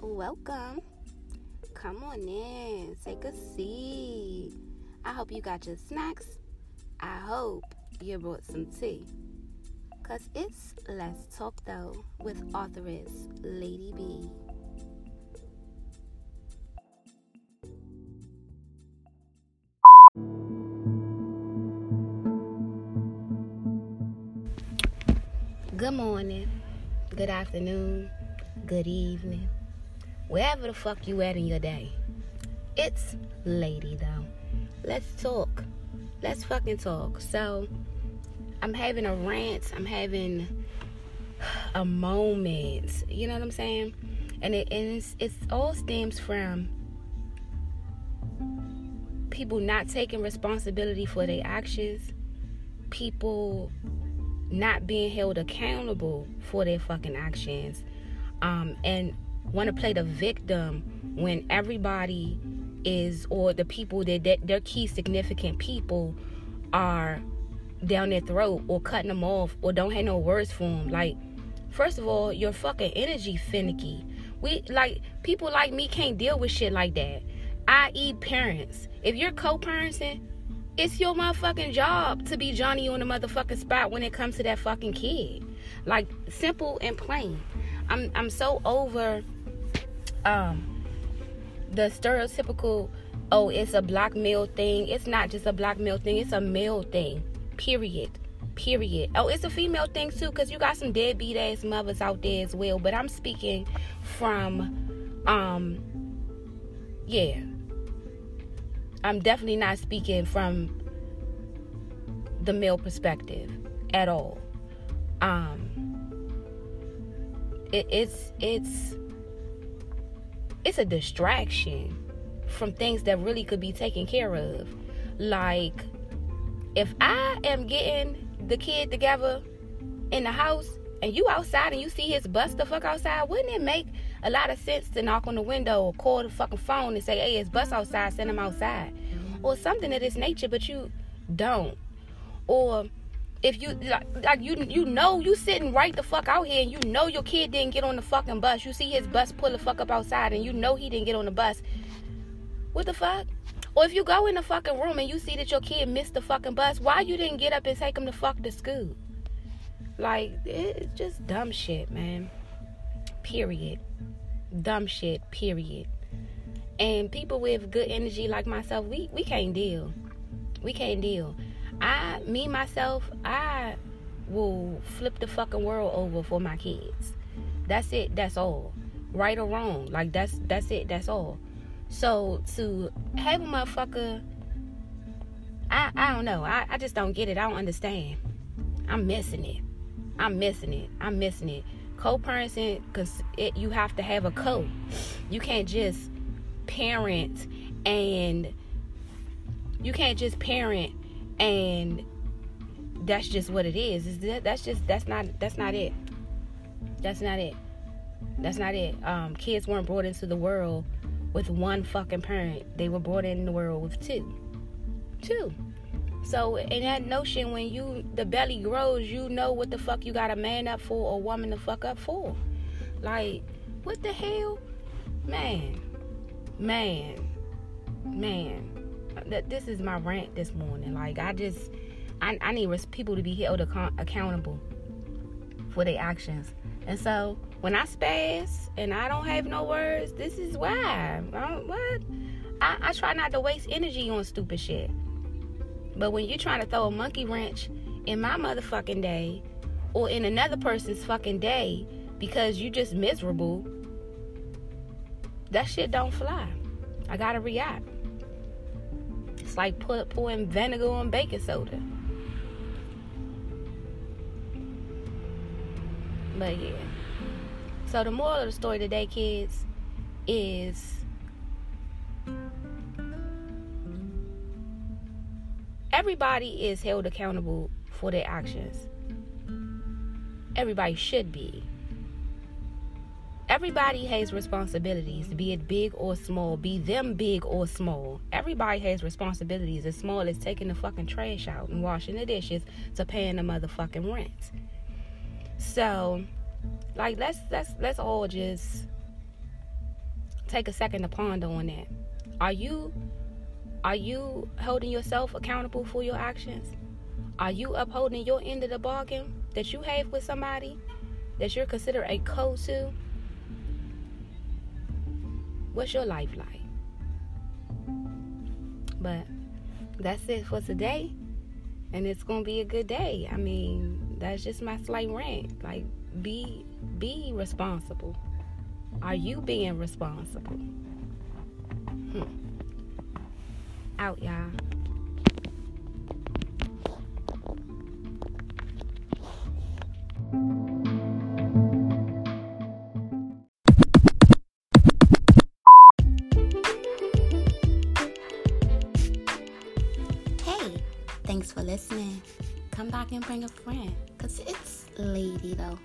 welcome. Come on in, take a seat. I hope you got your snacks. I hope you brought some tea. Cause it's Let's Talk Though with authoress Lady B. Good morning, good afternoon, good evening, wherever the fuck you at in your day. It's Lady though. Let's talk. Let's fucking talk. So, I'm having a rant. I'm having a moment. You know what I'm saying? And it and it's, it's all stems from people not taking responsibility for their actions. People not being held accountable for their fucking actions um, and want to play the victim when everybody is or the people that, that their key significant people are down their throat or cutting them off or don't have no words for them like first of all your fucking energy finicky we like people like me can't deal with shit like that i.e parents if you're co-parenting it's your motherfucking job to be Johnny on the motherfucking spot when it comes to that fucking kid. Like simple and plain. I'm I'm so over um the stereotypical oh it's a black male thing. It's not just a black male thing, it's a male thing. Period. Period. Oh, it's a female thing too, because you got some deadbeat ass mothers out there as well. But I'm speaking from um yeah I'm definitely not speaking from the male perspective at all. Um, it, it's it's it's a distraction from things that really could be taken care of. Like if I am getting the kid together in the house and you outside and you see his bus the fuck outside, wouldn't it make a lot of sense to knock on the window or call the fucking phone and say, hey, it's bus outside, send him outside. Or something of this nature, but you don't. Or if you like, like you you know you sitting right the fuck out here and you know your kid didn't get on the fucking bus. You see his bus pull the fuck up outside and you know he didn't get on the bus. What the fuck? Or if you go in the fucking room and you see that your kid missed the fucking bus, why you didn't get up and take him to fuck to school? Like it's just dumb shit, man. Period. Dumb shit. Period. And people with good energy like myself, we we can't deal. We can't deal. I me myself, I will flip the fucking world over for my kids. That's it. That's all. Right or wrong. Like that's that's it. That's all. So to have a motherfucker I I don't know. I, I just don't get it. I don't understand. I'm missing it. I'm missing it. I'm missing it. Co-parenting, cause it, you have to have a co. You can't just parent and you can't just parent and that's just what it is. is that, that's just that's not that's not it. That's not it. That's not it. Um, kids weren't brought into the world with one fucking parent. They were brought in the world with two. Two. So in that notion, when you the belly grows, you know what the fuck you got a man up for or woman to fuck up for. Like, what the hell, man, man, man. This is my rant this morning. Like, I just, I, I need people to be held ac- accountable for their actions. And so when I spaz and I don't have no words, this is why. I what? I, I try not to waste energy on stupid shit. But when you're trying to throw a monkey wrench in my motherfucking day or in another person's fucking day because you're just miserable, that shit don't fly. I gotta react. Like put, pouring vinegar on baking soda. But yeah. So the moral of the story today, kids, is everybody is held accountable for their actions. Everybody should be. Everybody has responsibilities, be it big or small, be them big or small. Everybody has responsibilities as small as taking the fucking trash out and washing the dishes to paying the motherfucking rent. So, like let's let's let's all just take a second to ponder on that. Are you are you holding yourself accountable for your actions? Are you upholding your end of the bargain that you have with somebody that you're considered a co to? What's your life like? But that's it for today. And it's gonna be a good day. I mean, that's just my slight rant. Like be be responsible. Are you being responsible? Hmm. Out, y'all. Thanks for listening. Come back and bring a friend, cause it's lady though.